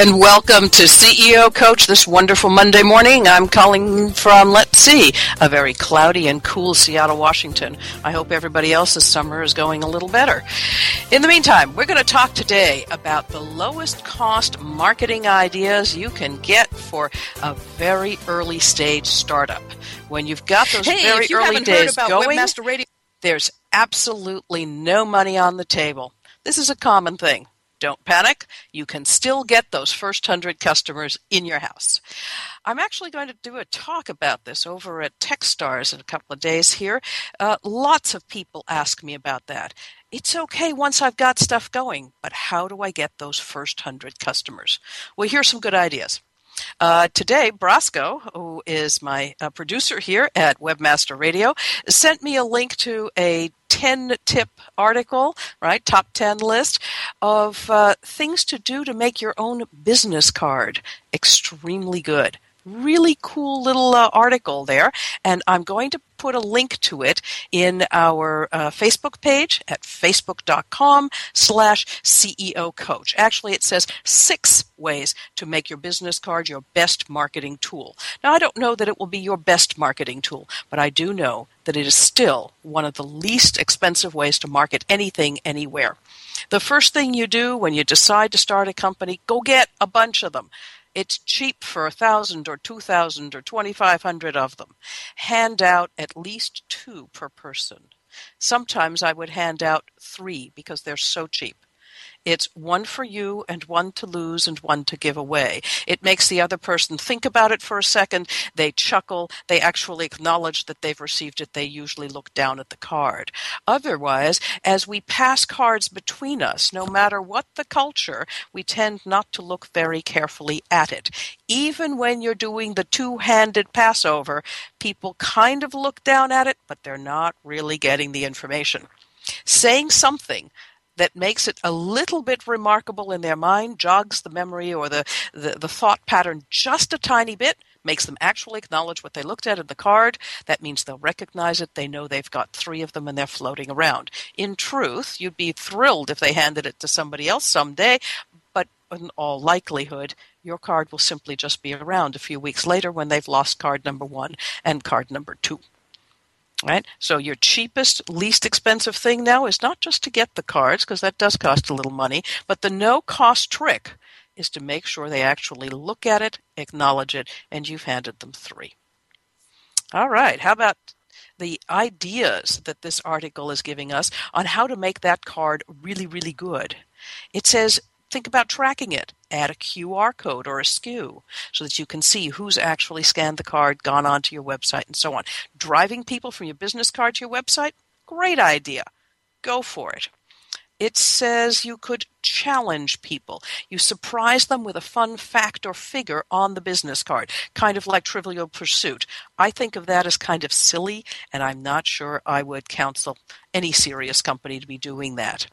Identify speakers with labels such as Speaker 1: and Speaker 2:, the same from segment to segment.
Speaker 1: And welcome to CEO Coach this wonderful Monday morning. I'm calling from, let's see, a very cloudy and cool Seattle, Washington. I hope everybody else's summer is going a little better. In the meantime, we're going to talk today about the lowest cost marketing ideas you can get for a very early stage startup. When you've got those
Speaker 2: hey,
Speaker 1: very early days going, there's absolutely no money on the table. This is a common thing. Don't panic. You can still get those first 100 customers in your house. I'm actually going to do a talk about this over at Techstars in a couple of days here. Uh, lots of people ask me about that. It's okay once I've got stuff going, but how do I get those first 100 customers? Well, here's some good ideas. Uh, today, Brasco, who is my uh, producer here at Webmaster Radio, sent me a link to a 10 tip article, right? Top 10 list of uh, things to do to make your own business card extremely good. Really cool little uh, article there, and I'm going to put a link to it in our uh, Facebook page at facebook.com slash CEO coach. Actually, it says six ways to make your business card your best marketing tool. Now, I don't know that it will be your best marketing tool, but I do know that it is still one of the least expensive ways to market anything anywhere. The first thing you do when you decide to start a company, go get a bunch of them. It's cheap for a thousand or two thousand or twenty five hundred of them. Hand out at least two per person. Sometimes I would hand out three because they're so cheap. It's one for you and one to lose and one to give away. It makes the other person think about it for a second. They chuckle. They actually acknowledge that they've received it. They usually look down at the card. Otherwise, as we pass cards between us, no matter what the culture, we tend not to look very carefully at it. Even when you're doing the two handed passover, people kind of look down at it, but they're not really getting the information. Saying something that makes it a little bit remarkable in their mind, jogs the memory or the, the, the thought pattern just a tiny bit, makes them actually acknowledge what they looked at in the card. That means they'll recognize it. They know they've got three of them and they're floating around. In truth, you'd be thrilled if they handed it to somebody else someday, but in all likelihood, your card will simply just be around a few weeks later when they've lost card number one and card number two. Right? So your cheapest, least expensive thing now is not just to get the cards, because that does cost a little money, but the no cost trick is to make sure they actually look at it, acknowledge it, and you've handed them three. All right. How about the ideas that this article is giving us on how to make that card really, really good? It says think about tracking it. Add a QR code or a SKU so that you can see who's actually scanned the card, gone onto your website, and so on. Driving people from your business card to your website? Great idea. Go for it. It says you could challenge people. You surprise them with a fun fact or figure on the business card, kind of like Trivial Pursuit. I think of that as kind of silly, and I'm not sure I would counsel any serious company to be doing that.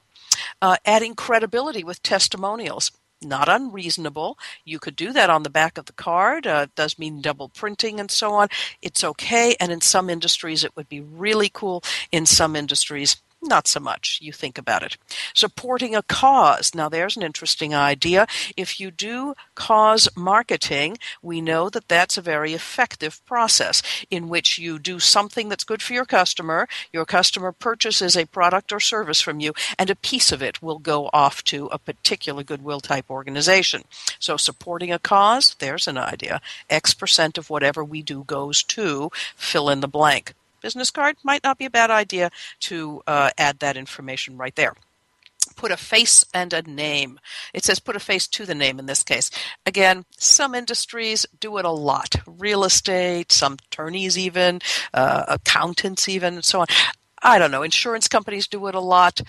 Speaker 1: Uh, adding credibility with testimonials not unreasonable. You could do that on the back of the card. Uh, it does mean double printing and so on. It's okay. And in some industries, it would be really cool. In some industries, not so much. You think about it. Supporting a cause. Now, there's an interesting idea. If you do cause marketing, we know that that's a very effective process in which you do something that's good for your customer. Your customer purchases a product or service from you, and a piece of it will go off to a particular goodwill type organization. So, supporting a cause, there's an idea. X percent of whatever we do goes to fill in the blank business card, might not be a bad idea to uh, add that information right there put a face and a name. It says put a face to the name in this case. Again, some industries do it a lot. Real estate, some attorneys even, uh, accountants even, and so on. I don't know. Insurance companies do it a lot.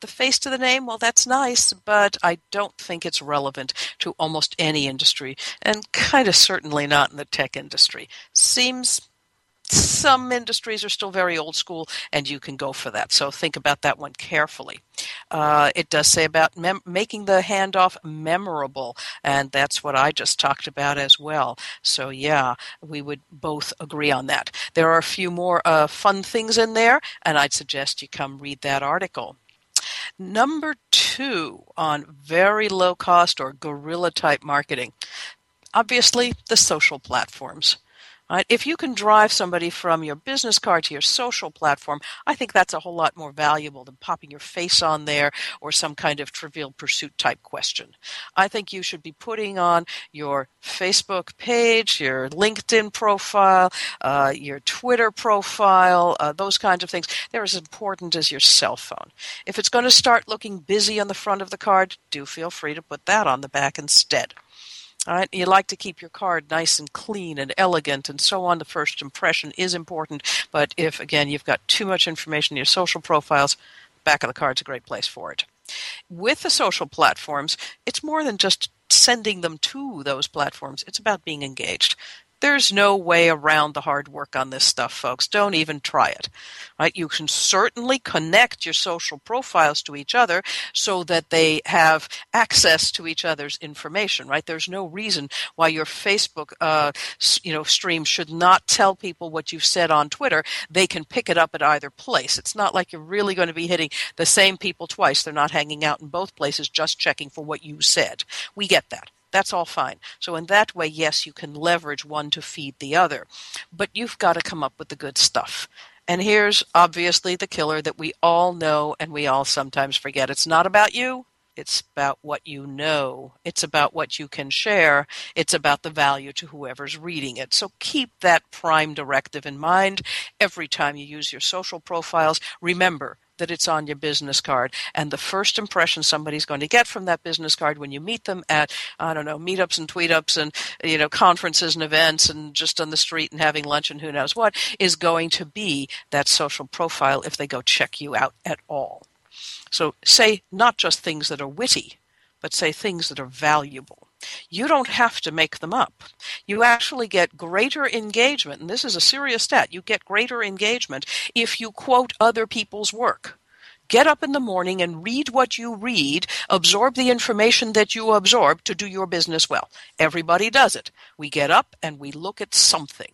Speaker 1: The face to the name, well, that's nice, but I don't think it's relevant to almost any industry, and kind of certainly not in the tech industry. Seems some industries are still very old school, and you can go for that. So think about that one carefully. Uh, it does say about mem- making the handoff memorable, and that's what I just talked about as well. So, yeah, we would both agree on that. There are a few more uh, fun things in there, and I'd suggest you come read that article. Number two on very low cost or guerrilla type marketing obviously the social platforms. Right? If you can drive somebody from your business card to your social platform, I think that's a whole lot more valuable than popping your face on there or some kind of trivial pursuit type question. I think you should be putting on your Facebook page, your LinkedIn profile, uh, your Twitter profile, uh, those kinds of things. They're as important as your cell phone. If it's going to start looking busy on the front of the card, do feel free to put that on the back instead. Right? You like to keep your card nice and clean and elegant and so on. The first impression is important, but if, again, you've got too much information in your social profiles, back of the card's a great place for it. With the social platforms, it's more than just sending them to those platforms. It's about being engaged. There's no way around the hard work on this stuff, folks. Don't even try it. Right? You can certainly connect your social profiles to each other so that they have access to each other's information. Right? There's no reason why your Facebook, uh, you know, stream should not tell people what you've said on Twitter. They can pick it up at either place. It's not like you're really going to be hitting the same people twice. They're not hanging out in both places, just checking for what you said. We get that. That's all fine. So, in that way, yes, you can leverage one to feed the other. But you've got to come up with the good stuff. And here's obviously the killer that we all know and we all sometimes forget. It's not about you. It's about what you know. It's about what you can share. It's about the value to whoever's reading it. So keep that prime directive in mind every time you use your social profiles. Remember, that it's on your business card. And the first impression somebody's going to get from that business card when you meet them at, I don't know, meetups and tweetups and, you know, conferences and events and just on the street and having lunch and who knows what is going to be that social profile if they go check you out at all. So say not just things that are witty, but say things that are valuable. You don't have to make them up. You actually get greater engagement, and this is a serious stat. You get greater engagement if you quote other people's work. Get up in the morning and read what you read, absorb the information that you absorb to do your business well. Everybody does it. We get up and we look at something.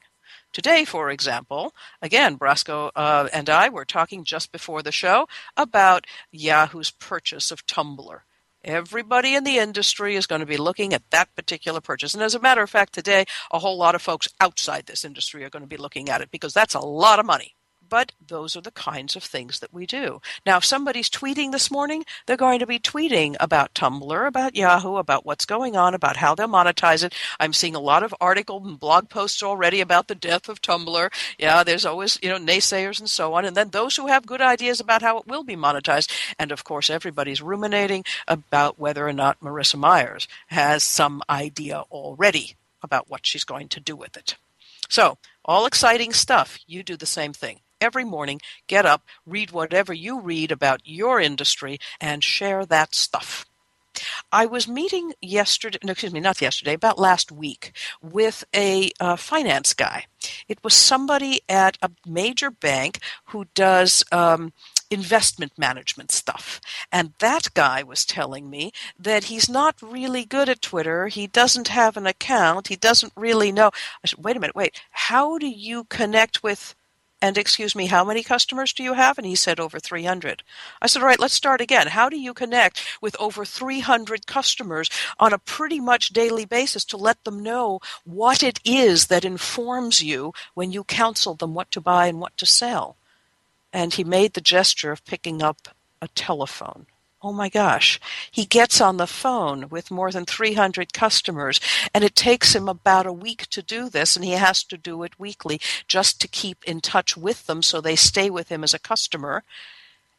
Speaker 1: Today, for example, again, Brasco uh, and I were talking just before the show about Yahoo's purchase of Tumblr. Everybody in the industry is going to be looking at that particular purchase. And as a matter of fact, today, a whole lot of folks outside this industry are going to be looking at it because that's a lot of money but those are the kinds of things that we do. Now, if somebody's tweeting this morning, they're going to be tweeting about Tumblr, about Yahoo, about what's going on, about how they'll monetize it. I'm seeing a lot of article and blog posts already about the death of Tumblr. Yeah, there's always, you know, naysayers and so on. And then those who have good ideas about how it will be monetized. And of course, everybody's ruminating about whether or not Marissa Myers has some idea already about what she's going to do with it. So All exciting stuff. You do the same thing. Every morning, get up, read whatever you read about your industry, and share that stuff. I was meeting yesterday, no, excuse me, not yesterday, about last week, with a uh, finance guy. It was somebody at a major bank who does um, investment management stuff. And that guy was telling me that he's not really good at Twitter. He doesn't have an account. He doesn't really know. I said, wait a minute, wait, how do you connect with and excuse me, how many customers do you have? And he said over 300. I said, all right, let's start again. How do you connect with over 300 customers on a pretty much daily basis to let them know what it is that informs you when you counsel them what to buy and what to sell? And he made the gesture of picking up a telephone. Oh my gosh. He gets on the phone with more than 300 customers, and it takes him about a week to do this, and he has to do it weekly just to keep in touch with them so they stay with him as a customer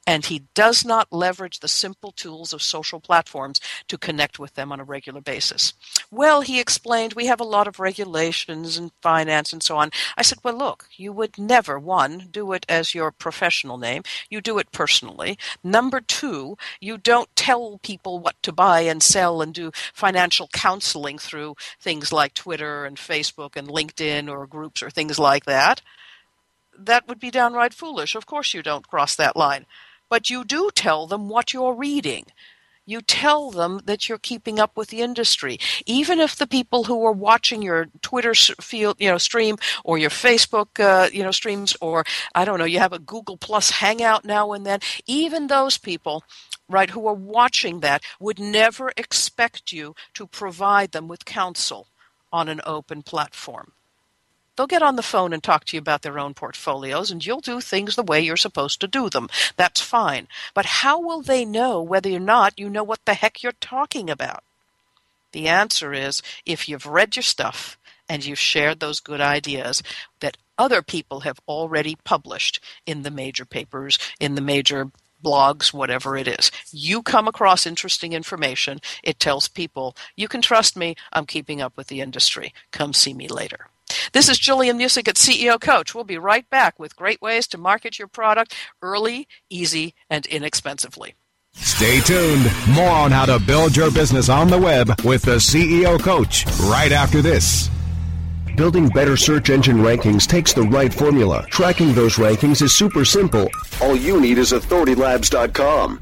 Speaker 1: and he does not leverage the simple tools of social platforms to connect with them on a regular basis. Well, he explained, we have a lot of regulations and finance and so on. I said, well, look, you would never, one, do it as your professional name. You do it personally. Number two, you don't tell people what to buy and sell and do financial counseling through things like Twitter and Facebook and LinkedIn or groups or things like that. That would be downright foolish. Of course, you don't cross that line but you do tell them what you're reading. You tell them that you're keeping up with the industry, even if the people who are watching your Twitter field, you know, stream or your Facebook, uh, you know, streams, or I don't know, you have a Google Plus Hangout now and then. Even those people, right, who are watching that would never expect you to provide them with counsel on an open platform. They'll get on the phone and talk to you about their own portfolios, and you'll do things the way you're supposed to do them. That's fine. But how will they know whether or not you know what the heck you're talking about? The answer is if you've read your stuff and you've shared those good ideas that other people have already published in the major papers, in the major blogs, whatever it is. You come across interesting information. It tells people, you can trust me. I'm keeping up with the industry. Come see me later. This is Gillian Muessig at CEO Coach. We'll be right back with great ways to market your product early, easy, and inexpensively.
Speaker 3: Stay tuned. More on how to build your business on the web with the CEO Coach right after this.
Speaker 2: Building better search engine rankings takes the right formula. Tracking those rankings is super simple. All you need is authoritylabs.com.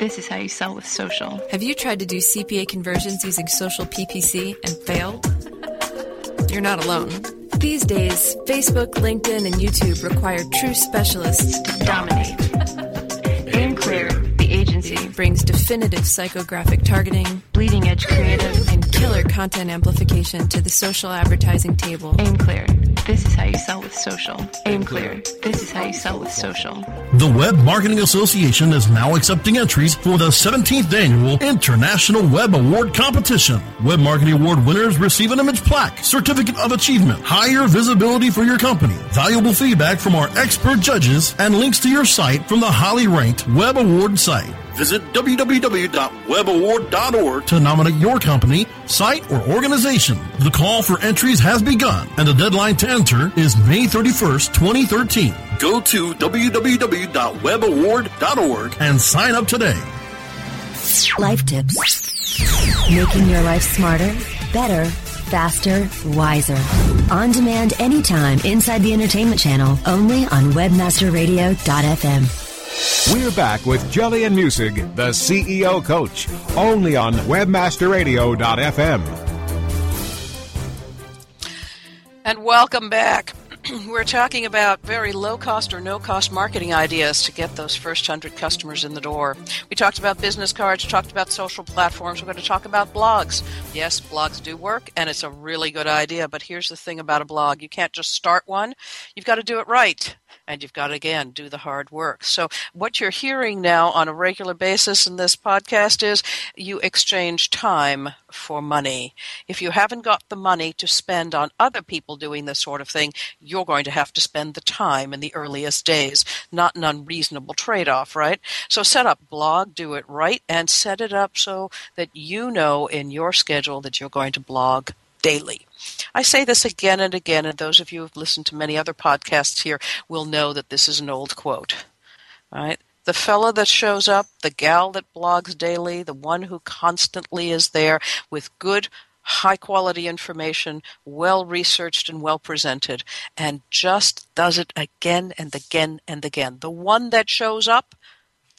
Speaker 4: This is how you sell with social.
Speaker 5: Have you tried to do CPA conversions using social PPC and failed? You're not alone. These days, Facebook, LinkedIn, and YouTube require true specialists to
Speaker 4: dominate. Aim Clear, the agency,
Speaker 5: brings definitive psychographic targeting,
Speaker 4: bleeding edge creative,
Speaker 5: and killer content amplification to the social advertising table.
Speaker 4: Aim Clear this is how you sell with social. Aim clear. This is how you sell with social.
Speaker 6: The Web Marketing Association is now accepting entries for the 17th annual International Web Award Competition. Web Marketing Award winners receive an image plaque, certificate of achievement, higher visibility for your company, valuable feedback from our expert judges, and links to your site from the highly ranked Web Award site. Visit www.webaward.org to nominate your company, site, or organization. The call for entries has begun, and the deadline to enter is May 31st, 2013. Go to www.webaward.org and sign up today.
Speaker 7: Life tips. Making your life smarter, better, faster, wiser. On demand anytime inside the entertainment channel, only on webmasterradio.fm.
Speaker 3: We're back with Gillian Muessig, the CEO coach, only on webmasterradio.fm.
Speaker 1: And welcome back. We're talking about very low cost or no cost marketing ideas to get those first 100 customers in the door. We talked about business cards, talked about social platforms. We're going to talk about blogs. Yes, blogs do work, and it's a really good idea. But here's the thing about a blog you can't just start one, you've got to do it right and you've got to again do the hard work. So what you're hearing now on a regular basis in this podcast is you exchange time for money. If you haven't got the money to spend on other people doing this sort of thing, you're going to have to spend the time in the earliest days. Not an unreasonable trade off, right? So set up blog, do it right, and set it up so that you know in your schedule that you're going to blog daily. I say this again and again, and those of you who've listened to many other podcasts here will know that this is an old quote. Right? The fellow that shows up, the gal that blogs daily, the one who constantly is there with good, high quality information, well researched and well presented, and just does it again and again and again. The one that shows up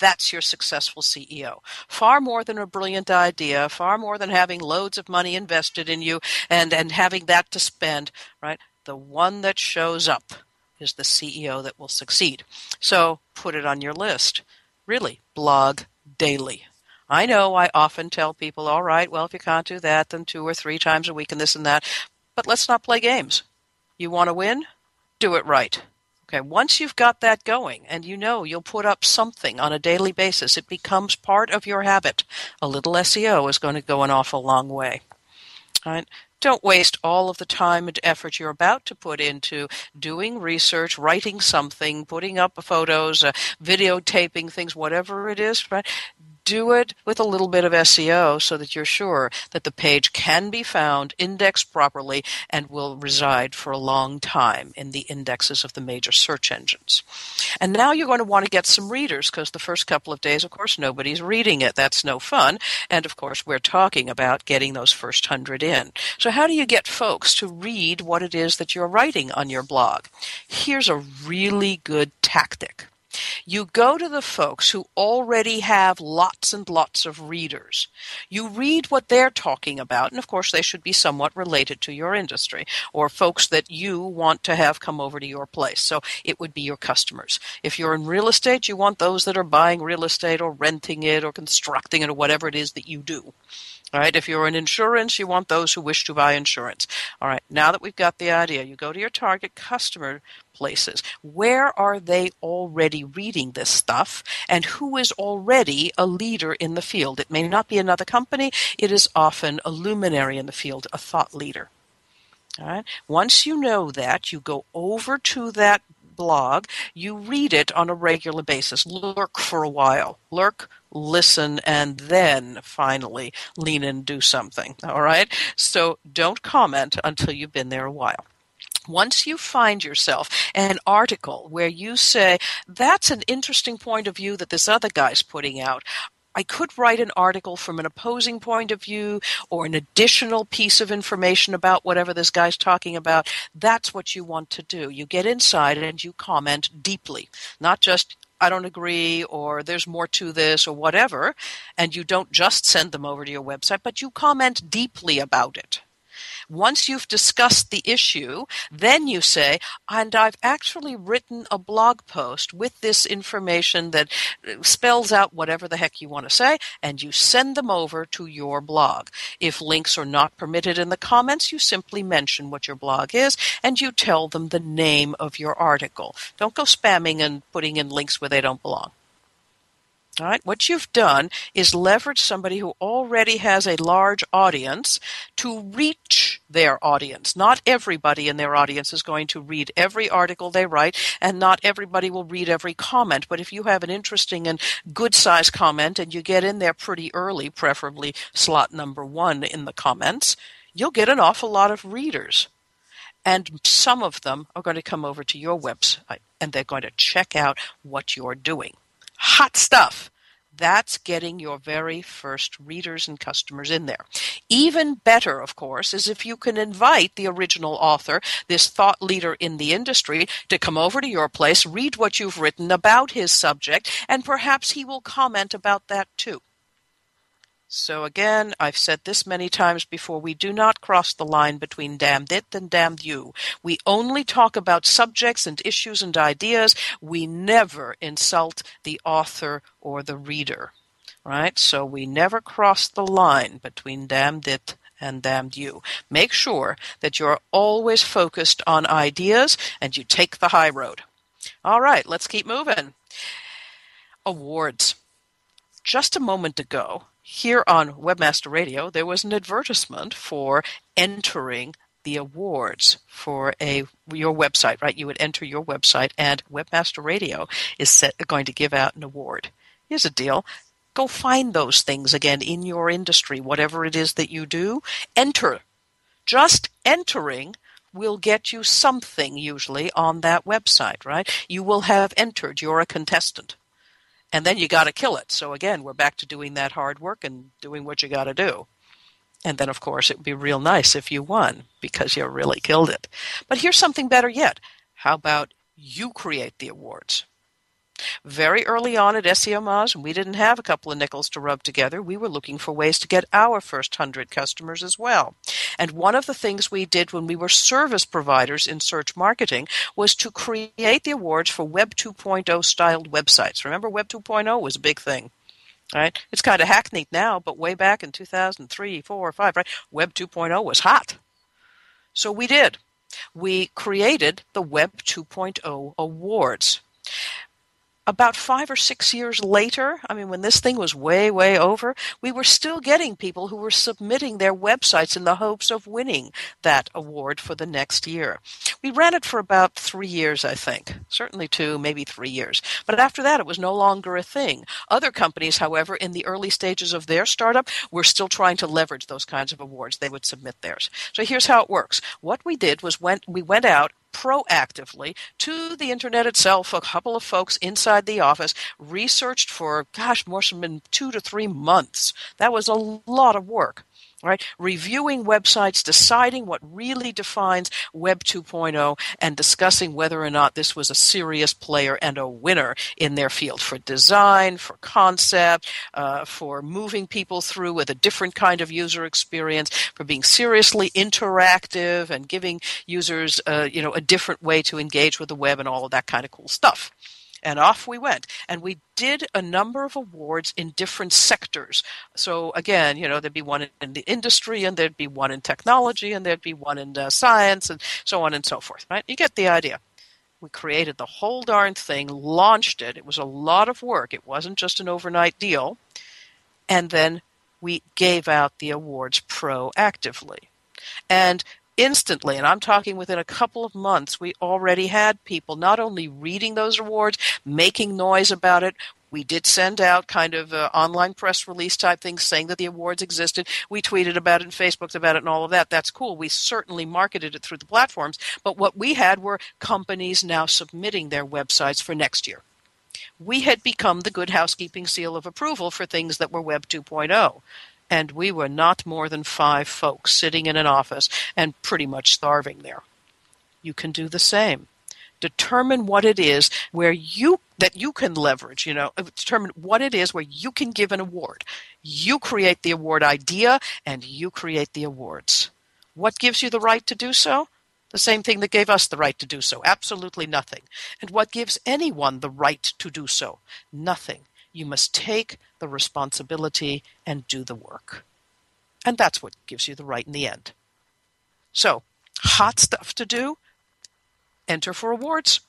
Speaker 1: that's your successful CEO. Far more than a brilliant idea, far more than having loads of money invested in you and, and having that to spend, right? The one that shows up is the CEO that will succeed. So put it on your list. Really, blog daily. I know I often tell people, all right, well, if you can't do that, then two or three times a week and this and that. But let's not play games. You want to win? Do it right. Okay, once you've got that going and you know you'll put up something on a daily basis, it becomes part of your habit. A little SEO is going to go an awful long way. All right? Don't waste all of the time and effort you're about to put into doing research, writing something, putting up photos, uh, videotaping things, whatever it is. Right? Do it with a little bit of SEO so that you're sure that the page can be found, indexed properly, and will reside for a long time in the indexes of the major search engines. And now you're going to want to get some readers because the first couple of days, of course, nobody's reading it. That's no fun. And of course, we're talking about getting those first hundred in. So, how do you get folks to read what it is that you're writing on your blog? Here's a really good tactic. You go to the folks who already have lots and lots of readers. You read what they're talking about, and of course, they should be somewhat related to your industry or folks that you want to have come over to your place. So it would be your customers. If you're in real estate, you want those that are buying real estate or renting it or constructing it or whatever it is that you do. All right. If you're in insurance, you want those who wish to buy insurance. All right. Now that we've got the idea, you go to your target customer places. Where are they already reading this stuff and who is already a leader in the field? It may not be another company. It is often a luminary in the field, a thought leader. All right. Once you know that, you go over to that blog, you read it on a regular basis. Lurk for a while. Lurk, listen, and then finally lean and do something. All right? So don't comment until you've been there a while. Once you find yourself an article where you say, that's an interesting point of view that this other guy's putting out, I could write an article from an opposing point of view or an additional piece of information about whatever this guy's talking about. That's what you want to do. You get inside and you comment deeply, not just I don't agree or there's more to this or whatever. And you don't just send them over to your website, but you comment deeply about it. Once you've discussed the issue, then you say, and I've actually written a blog post with this information that uh, spells out whatever the heck you want to say, and you send them over to your blog. If links are not permitted in the comments, you simply mention what your blog is and you tell them the name of your article. Don't go spamming and putting in links where they don't belong. All right, what you've done is leverage somebody who already has a large audience to reach their audience. Not everybody in their audience is going to read every article they write, and not everybody will read every comment. But if you have an interesting and good sized comment and you get in there pretty early, preferably slot number one in the comments, you'll get an awful lot of readers. And some of them are going to come over to your website and they're going to check out what you're doing hot stuff. That's getting your very first readers and customers in there. Even better, of course, is if you can invite the original author, this thought leader in the industry, to come over to your place, read what you've written about his subject, and perhaps he will comment about that too. So again, I've said this many times before, we do not cross the line between damned it and damned you. We only talk about subjects and issues and ideas. We never insult the author or the reader. Right? So we never cross the line between damned it and damned you. Make sure that you're always focused on ideas and you take the high road. All right, let's keep moving. Awards. Just a moment ago, here on Webmaster Radio, there was an advertisement for entering the awards for a your website, right? You would enter your website, and Webmaster Radio is set, going to give out an award. Here's a deal: go find those things again in your industry, whatever it is that you do. Enter. Just entering will get you something usually on that website, right? You will have entered. You're a contestant. And then you got to kill it. So again, we're back to doing that hard work and doing what you got to do. And then, of course, it would be real nice if you won because you really killed it. But here's something better yet. How about you create the awards? Very early on at SEO Moz, we didn't have a couple of nickels to rub together. We were looking for ways to get our first 100 customers as well. And one of the things we did when we were service providers in search marketing was to create the awards for Web 2.0 styled websites. Remember, Web 2.0 was a big thing right? It's kind of hackneyed now, but way back in 2003, 4, 5, right? Web 2.0 was hot. So we did. We created the Web 2.0 Awards about five or six years later, I mean, when this thing was way, way over, we were still getting people who were submitting their websites in the hopes of winning that award for the next year. We ran it for about three years, I think. Certainly two, maybe three years. But after that, it was no longer a thing. Other companies, however, in the early stages of their startup, were still trying to leverage those kinds of awards. They would submit theirs. So here's how it works. What we did was went, we went out proactively to the internet itself. A couple of folks inside the office researched for, gosh, more than two to three months. That was a lot of work right? Reviewing websites, deciding what really defines Web 2.0, and discussing whether or not this was a serious player and a winner in their field for design, for concept, uh, for moving people through with a different kind of user experience, for being seriously interactive and giving users, uh, you know, a different way to engage with the web and all of that kind of cool stuff. And off we went. And we did a number of awards in different sectors. So again, you know, there'd be one in the industry, and there'd be one in technology, and there'd be one in uh, science, and so on and so forth. Right? You get the idea. We created the whole darn thing, launched it. It was a lot of work. It wasn't just an overnight deal. And then we gave out the awards proactively. And instantly, and I'm talking within a couple of months, we already had people not only reading those awards, making noise about it. We did send out kind of uh, online press release type things saying that the awards existed. We tweeted about it and Facebooked about it and all of that. That's cool. We certainly marketed it through the platforms. But what we had were companies now submitting their websites for next year. We had become the good housekeeping seal of approval for things that were Web 2.0 and we were not more than five folks sitting in an office and pretty much starving there. You can do the same. Determine what it is where you that you can leverage, you know, uh, determine what it is where you can give an award. You create the award idea and you create the awards. What gives you the right to do so? The same thing that gave us the right to do so. Absolutely nothing. And what gives anyone the right to do so? Nothing. You must take the responsibility and do the work. And that's what gives you the right in the end. So, hot stuff to do. Enter for awards.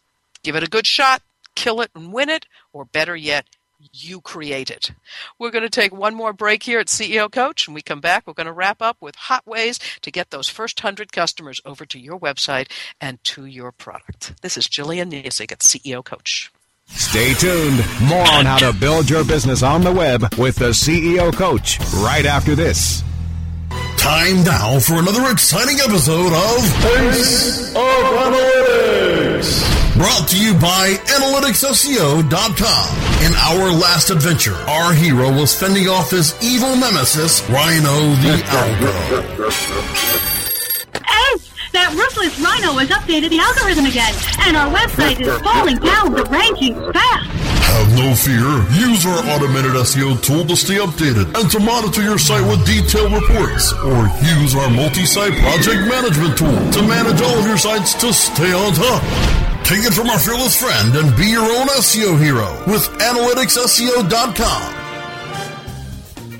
Speaker 1: Give it a good shot. Kill it and win it. Or better yet, you create it. We're going to take one more break here at CEO Coach. and we come back, we're going to wrap up with hot ways to get those first 100 customers over to your website and to your product. This is Gillian Muessig at CEO Coach.
Speaker 3: Stay tuned. More on how to build your business on the web with the CEO Coach right after this.
Speaker 6: Time now for another exciting episode of Face of Analytics. Brought to you by AnalyticsSEO.com. In our last adventure, our hero was fending off his evil nemesis, Rhino the Algo.
Speaker 8: Oh, that ruthless rhino has updated the algorithm again, and our website is falling down the rankings fast.
Speaker 6: Have no fear. Use our automated SEO tool to stay updated and to monitor your site with detailed reports. Or use our multi-site project management tool to manage all of your sites to stay on top. Take it from our fearless friend and be your own SEO hero with analyticsseo.com.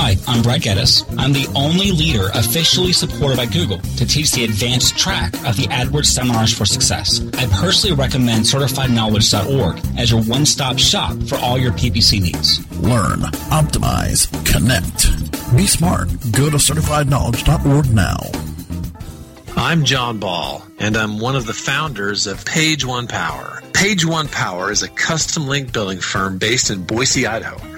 Speaker 9: Hi, I'm Brad Geddes. I'm the only leader officially supported by Google to teach the advanced track of the AdWords Seminars for Success. I personally recommend CertifiedKnowledge.org as your one-stop shop for all your PPC needs.
Speaker 6: Learn, optimize, connect. Be smart. Go to CertifiedKnowledge.org now.
Speaker 10: I'm Jon Ball, and I'm one of the founders of Page One Power. Page One Power is a custom link building firm based in Boise, Idaho.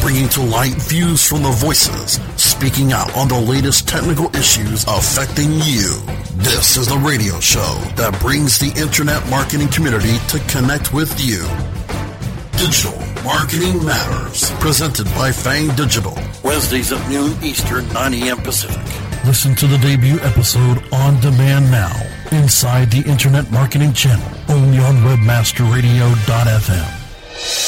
Speaker 6: bringing to light views from the voices speaking out on the latest technical issues affecting you. This is the radio show that brings the internet marketing community to connect with you. Digital Marketing Matters, presented by Fang Digital. Wednesdays at noon Eastern, 9 a.m. Pacific. Listen to the debut episode on demand now inside the Internet Marketing Channel, only on WebmasterRadio.fm.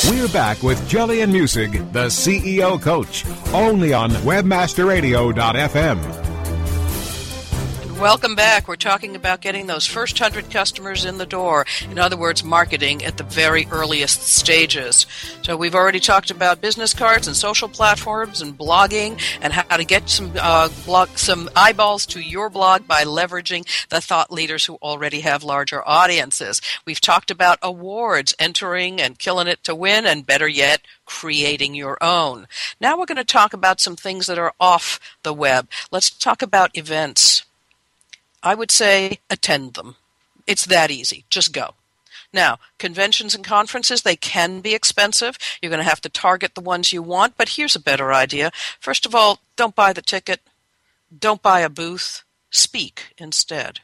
Speaker 3: We're back with Gillian Muessig, the CEO coach, only on webmasterradio.fm.
Speaker 1: Welcome back. We're talking about getting those first hundred customers in the door. In other words, marketing at the very earliest stages. So we've already talked about business cards and social platforms and blogging and how to get some uh, blog, some eyeballs to your blog by leveraging the thought leaders who already have larger audiences. We've talked about awards, entering and killing it to win, and better yet, creating your own. Now we're going to talk about some things that are off the web. Let's talk about events. I would say attend them. It's that easy. Just go. Now, conventions and conferences, they can be expensive. You're going to have to target the ones you want, but here's a better idea. First of all, don't buy the ticket. Don't buy a booth. Speak instead.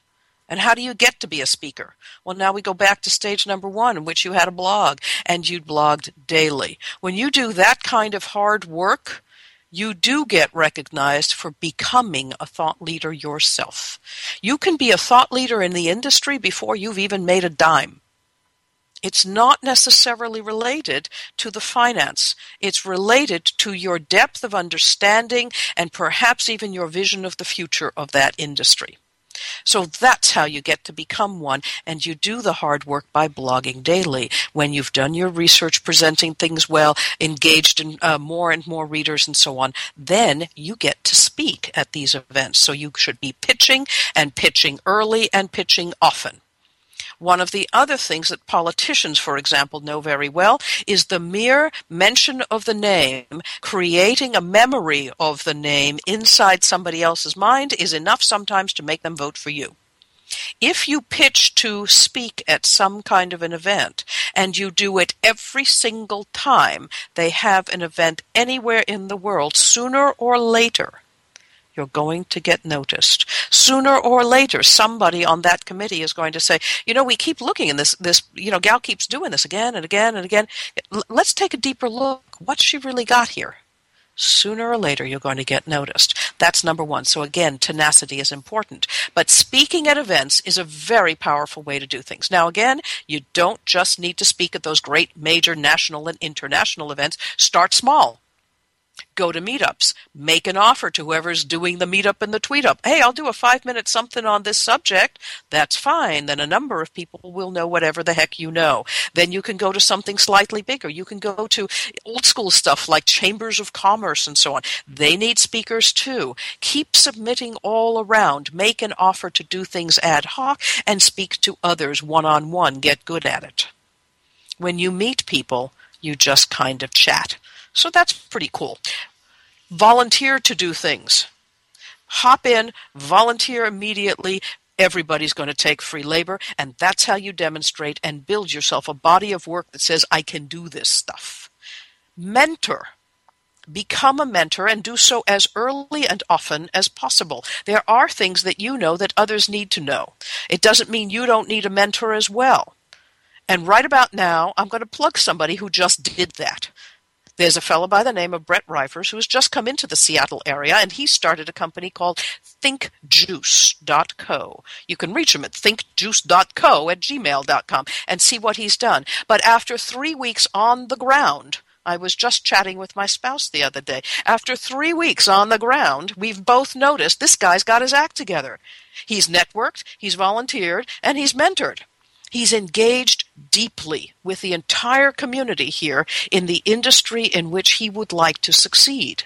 Speaker 1: And how do you get to be a speaker? Well, now we go back to stage number one, in which you had a blog and you blogged daily. When you do that kind of hard work, you do get recognized for becoming a thought leader yourself. You can be a thought leader in the industry before you've even made a dime. It's not necessarily related to the finance. It's related to your depth of understanding and perhaps even your vision of the future of that industry. So that's how you get to become one, and you do the hard work by blogging daily. When you've done your research, presenting things well, engaged in uh, more and more readers, and so on, then you get to speak at these events. So you should be pitching and pitching early and pitching often. One of the other things that politicians, for example, know very well is the mere mention of the name, creating a memory of the name inside somebody else's mind is enough sometimes to make them vote for you. If you pitch to speak at some kind of an event and you do it every single time they have an event anywhere in the world, sooner or later, you're going to get noticed. Sooner or later, somebody on that committee is going to say, you know, we keep looking and this, this, you know, gal keeps doing this again and again and again. Let's take a deeper look. What's she really got here? Sooner or later, you're going to get noticed. That's number one. So again, tenacity is important. But speaking at events is a very powerful way to do things. Now again, you don't just need to speak at those great major national and international events. Start small go to meetups, make an offer to whoever's doing the meetup and the tweet up. Hey, I'll do a five minute something on this subject. That's fine. Then a number of people will know whatever the heck you know. Then you can go to something slightly bigger. You can go to old school stuff like chambers of commerce and so on. They need speakers too. Keep submitting all around. Make an offer to do things ad hoc and speak to others one on one. Get good at it. When you meet people, you just kind of chat. So that's pretty cool. Volunteer to do things. Hop in, volunteer immediately, Everybody's going to take free labor, and that's how you demonstrate and build yourself a body of work that says, I can do this stuff. Mentor. Become a mentor and do so as early and often as possible. There are things that you know that others need to know. It doesn't mean you don't need a mentor as well. And right about now, I'm going to plug somebody who just did that. There's a fellow by the name of Brett Reifers who has just come into the Seattle area, and he started a company called thinkjuice.co. You can reach him at thinkjuice.co at gmail.com and see what he's done. But after three weeks on the ground, I was just chatting with my spouse the other day. After three weeks on the ground, we've both noticed this guy's got his act together. He's networked, he's volunteered, and he's mentored. He's engaged deeply with the entire community here in the industry in which he would like to succeed.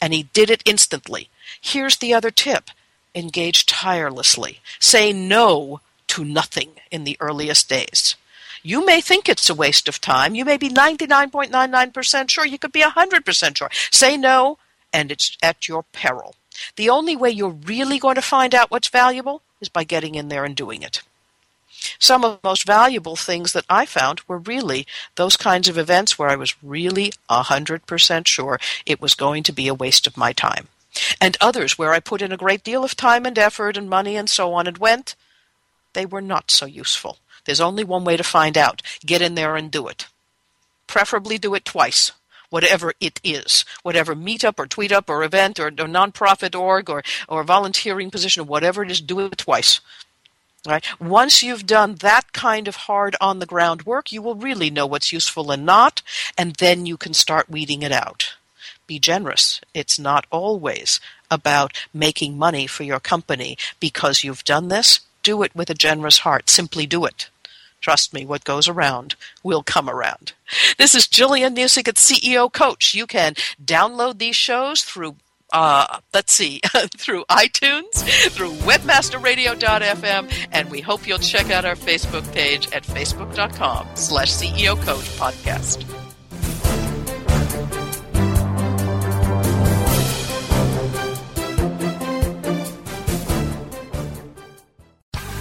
Speaker 1: And he did it instantly. Here's the other tip engage tirelessly. Say no to nothing in the earliest days. You may think it's a waste of time. You may be 99.99% sure. You could be 100% sure. Say no, and it's at your peril. The only way you're really going to find out what's valuable is by getting in there and doing it. Some of the most valuable things that I found were really those kinds of events where I was really 100% sure it was going to be a waste of my time. And others where I put in a great deal of time and effort and money and so on and went, they were not so useful. There's only one way to find out get in there and do it. Preferably do it twice whatever it is, whatever meetup or tweet up or event or, or nonprofit org or, or volunteering position, or whatever it is, do it twice. Right? Once you've done that kind of hard on the ground work, you will really know what's useful and not, and then you can start weeding it out. Be generous. It's not always about making money for your company because you've done this. Do it with a generous heart. Simply do it. Trust me, what goes around will come around. This is Gillian Muessig at CEO Coach. You can download these shows through uh, let's see, through iTunes, through webmasterradio.fm, and we hope you'll check out our Facebook page at facebook.com slash CEO Coach Podcast.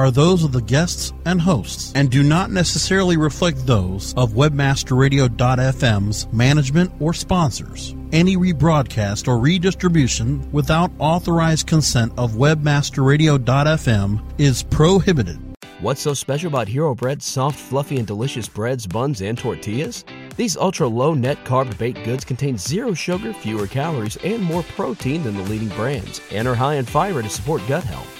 Speaker 11: are those of the guests and hosts and do not necessarily reflect those of webmasterradio.fm's management or sponsors. Any rebroadcast or redistribution without authorized consent of webmasterradio.fm is prohibited.
Speaker 12: What's so special about Hero Bread's soft, fluffy, and delicious breads, buns, and tortillas? These ultra low net carb baked goods contain zero sugar, fewer calories, and more protein than the leading brands, and are high in fiber to support gut health.